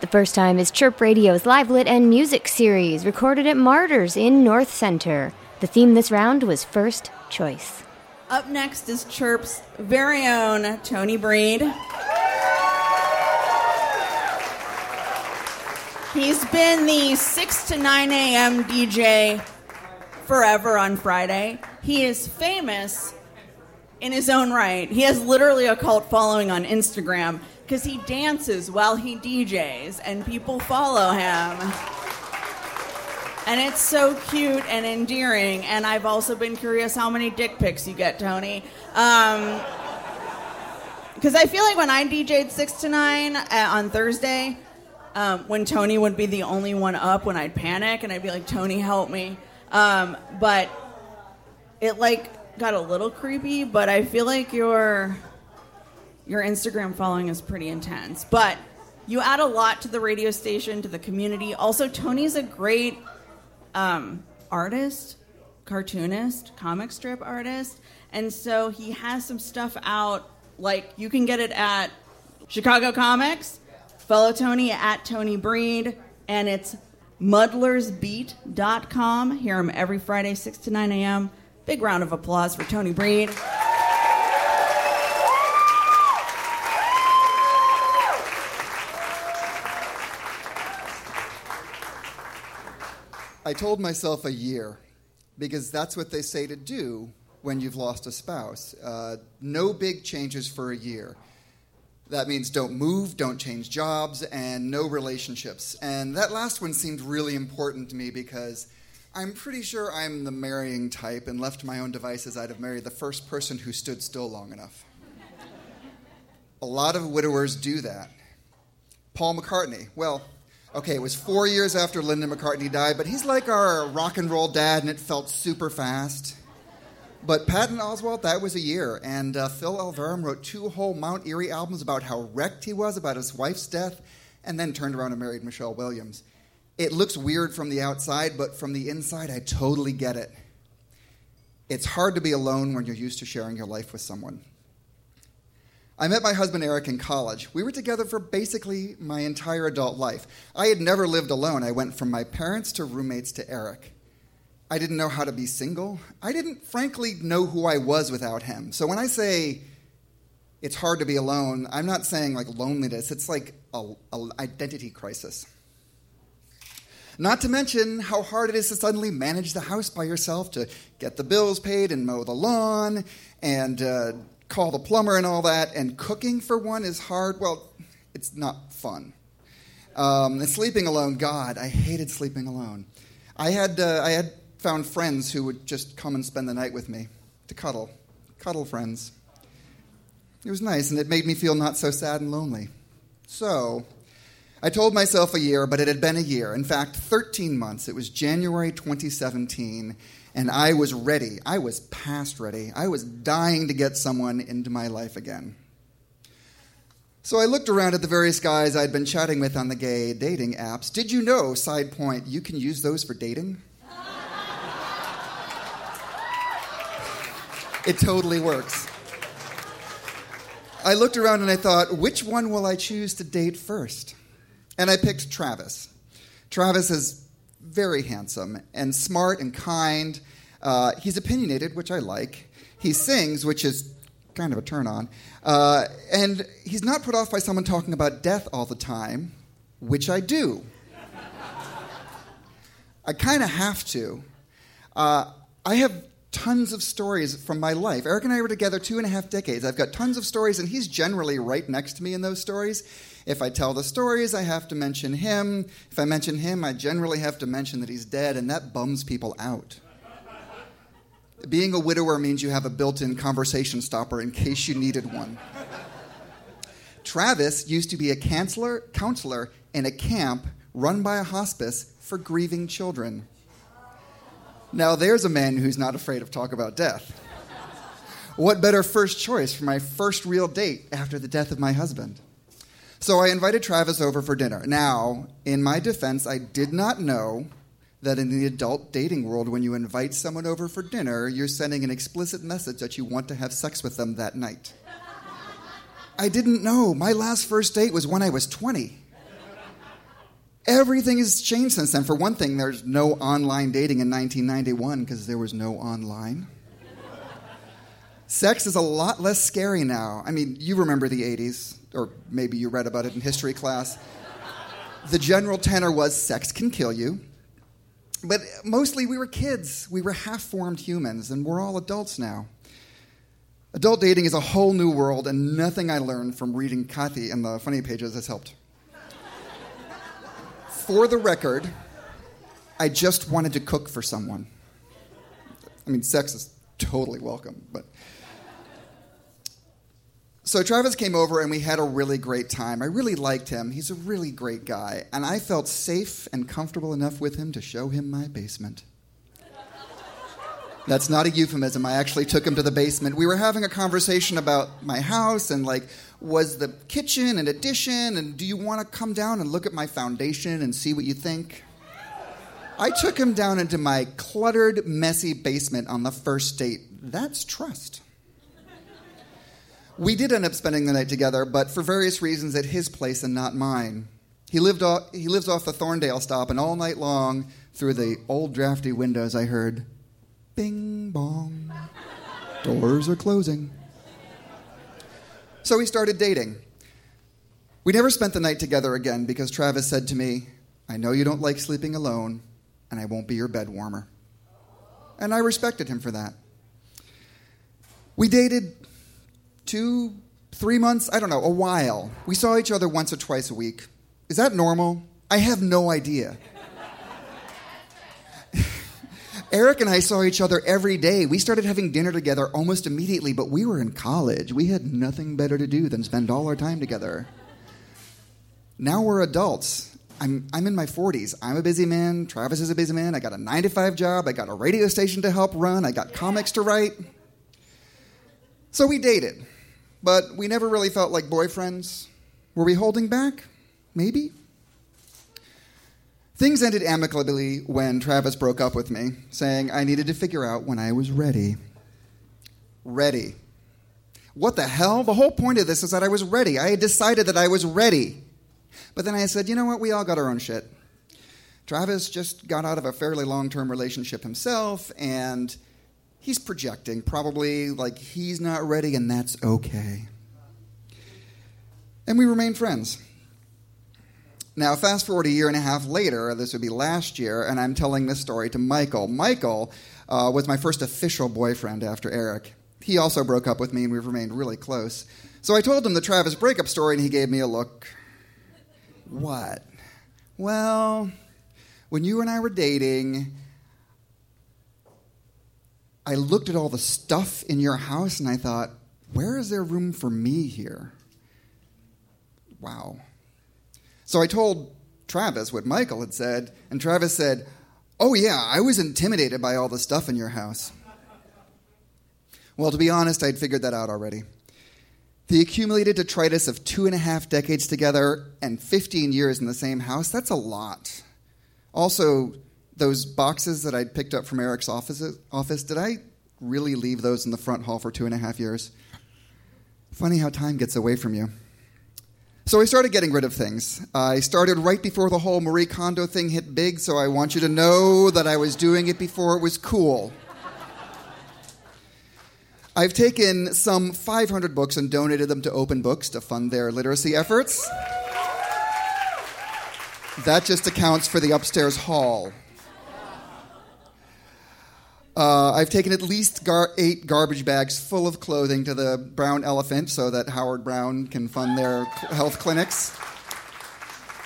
The first time is Chirp Radio's live lit and music series, recorded at Martyrs in North Center. The theme this round was First Choice. Up next is Chirp's very own Tony Breed. He's been the 6 to 9 a.m. DJ forever on Friday. He is famous in his own right. He has literally a cult following on Instagram because he dances while he DJs and people follow him. And it's so cute and endearing. And I've also been curious how many dick pics you get, Tony. Because um, I feel like when I DJ'd 6 to 9 uh, on Thursday, um, when Tony would be the only one up, when I'd panic and I'd be like, Tony, help me. Um, but it like got a little creepy, but I feel like your your Instagram following is pretty intense. But you add a lot to the radio station, to the community. Also, Tony's a great um, artist, cartoonist, comic strip artist, and so he has some stuff out. Like you can get it at Chicago Comics. Follow Tony at Tony Breed, and it's muddlersbeat.com. Hear him every Friday, 6 to 9 a.m. Big round of applause for Tony Breed. I told myself a year because that's what they say to do when you've lost a spouse. Uh, no big changes for a year. That means don't move, don't change jobs, and no relationships. And that last one seemed really important to me because I'm pretty sure I'm the marrying type, and left my own devices, I'd have married the first person who stood still long enough. A lot of widowers do that. Paul McCartney, well, okay, it was four years after Linda McCartney died, but he's like our rock and roll dad, and it felt super fast. But Patton Oswalt, that was a year. And uh, Phil Elverum wrote two whole Mount Eerie albums about how wrecked he was about his wife's death, and then turned around and married Michelle Williams. It looks weird from the outside, but from the inside, I totally get it. It's hard to be alone when you're used to sharing your life with someone. I met my husband Eric in college. We were together for basically my entire adult life. I had never lived alone. I went from my parents to roommates to Eric. I didn't know how to be single. I didn't, frankly, know who I was without him. So when I say it's hard to be alone, I'm not saying like loneliness, it's like an identity crisis. Not to mention how hard it is to suddenly manage the house by yourself, to get the bills paid and mow the lawn and uh, call the plumber and all that. And cooking, for one, is hard. Well, it's not fun. Um, and sleeping alone, God, I hated sleeping alone. I had, uh, I had found friends who would just come and spend the night with me to cuddle. Cuddle friends. It was nice, and it made me feel not so sad and lonely. So, I told myself a year, but it had been a year. In fact, 13 months. It was January 2017, and I was ready. I was past ready. I was dying to get someone into my life again. So I looked around at the various guys I'd been chatting with on the gay dating apps. Did you know, side point, you can use those for dating? It totally works. I looked around and I thought, which one will I choose to date first? And I picked Travis. Travis is very handsome and smart and kind. Uh, he's opinionated, which I like. He sings, which is kind of a turn on. Uh, and he's not put off by someone talking about death all the time, which I do. I kind of have to. Uh, I have tons of stories from my life. Eric and I were together two and a half decades. I've got tons of stories, and he's generally right next to me in those stories. If I tell the stories, I have to mention him. If I mention him, I generally have to mention that he's dead, and that bums people out. Being a widower means you have a built in conversation stopper in case you needed one. Travis used to be a counselor, counselor in a camp run by a hospice for grieving children. Now, there's a man who's not afraid of talk about death. What better first choice for my first real date after the death of my husband? So I invited Travis over for dinner. Now, in my defense, I did not know that in the adult dating world, when you invite someone over for dinner, you're sending an explicit message that you want to have sex with them that night. I didn't know. My last first date was when I was 20. Everything has changed since then. For one thing, there's no online dating in 1991 because there was no online. Sex is a lot less scary now. I mean, you remember the 80s, or maybe you read about it in history class. The general tenor was sex can kill you. But mostly we were kids. We were half formed humans, and we're all adults now. Adult dating is a whole new world, and nothing I learned from reading Cathy and the funny pages has helped. For the record, I just wanted to cook for someone. I mean, sex is totally welcome, but so Travis came over and we had a really great time. I really liked him. He's a really great guy. And I felt safe and comfortable enough with him to show him my basement. That's not a euphemism. I actually took him to the basement. We were having a conversation about my house and like, was the kitchen an addition? And do you want to come down and look at my foundation and see what you think? I took him down into my cluttered, messy basement on the first date. That's trust. We did end up spending the night together, but for various reasons at his place and not mine. He, lived off, he lives off the Thorndale stop, and all night long, through the old drafty windows, I heard bing bong. Doors are closing. So we started dating. We never spent the night together again because Travis said to me, I know you don't like sleeping alone, and I won't be your bed warmer. And I respected him for that. We dated two, three months, I don't know, a while. We saw each other once or twice a week. Is that normal? I have no idea. Eric and I saw each other every day. We started having dinner together almost immediately, but we were in college. We had nothing better to do than spend all our time together. Now we're adults. I'm, I'm in my 40s. I'm a busy man. Travis is a busy man. I got a 9 to 5 job. I got a radio station to help run. I got comics to write. So we dated but we never really felt like boyfriends. Were we holding back? Maybe. Things ended amicably when Travis broke up with me, saying I needed to figure out when I was ready. Ready. What the hell? The whole point of this is that I was ready. I had decided that I was ready. But then I said, you know what? We all got our own shit. Travis just got out of a fairly long term relationship himself, and he's projecting, probably like he's not ready, and that's okay. And we remain friends. Now, fast forward a year and a half later, this would be last year, and I'm telling this story to Michael. Michael uh, was my first official boyfriend after Eric. He also broke up with me, and we've remained really close. So I told him the Travis breakup story, and he gave me a look. What? Well, when you and I were dating, I looked at all the stuff in your house and I thought, where is there room for me here? Wow. So I told Travis what Michael had said, and Travis said, Oh, yeah, I was intimidated by all the stuff in your house. Well, to be honest, I'd figured that out already. The accumulated detritus of two and a half decades together and 15 years in the same house, that's a lot. Also, those boxes that I'd picked up from Eric's office, office, did I really leave those in the front hall for two and a half years? Funny how time gets away from you. So I started getting rid of things. I started right before the whole Marie Kondo thing hit big, so I want you to know that I was doing it before it was cool. I've taken some 500 books and donated them to Open Books to fund their literacy efforts. That just accounts for the upstairs hall. Uh, I've taken at least gar- eight garbage bags full of clothing to the Brown Elephant so that Howard Brown can fund their health clinics.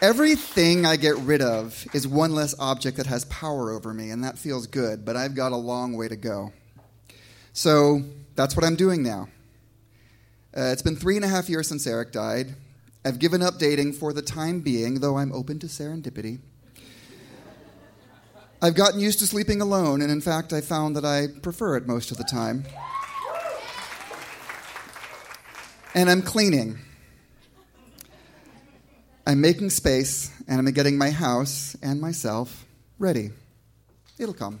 Everything I get rid of is one less object that has power over me, and that feels good, but I've got a long way to go. So that's what I'm doing now. Uh, it's been three and a half years since Eric died. I've given up dating for the time being, though I'm open to serendipity. I've gotten used to sleeping alone, and in fact, I found that I prefer it most of the time. And I'm cleaning. I'm making space, and I'm getting my house and myself ready. It'll come.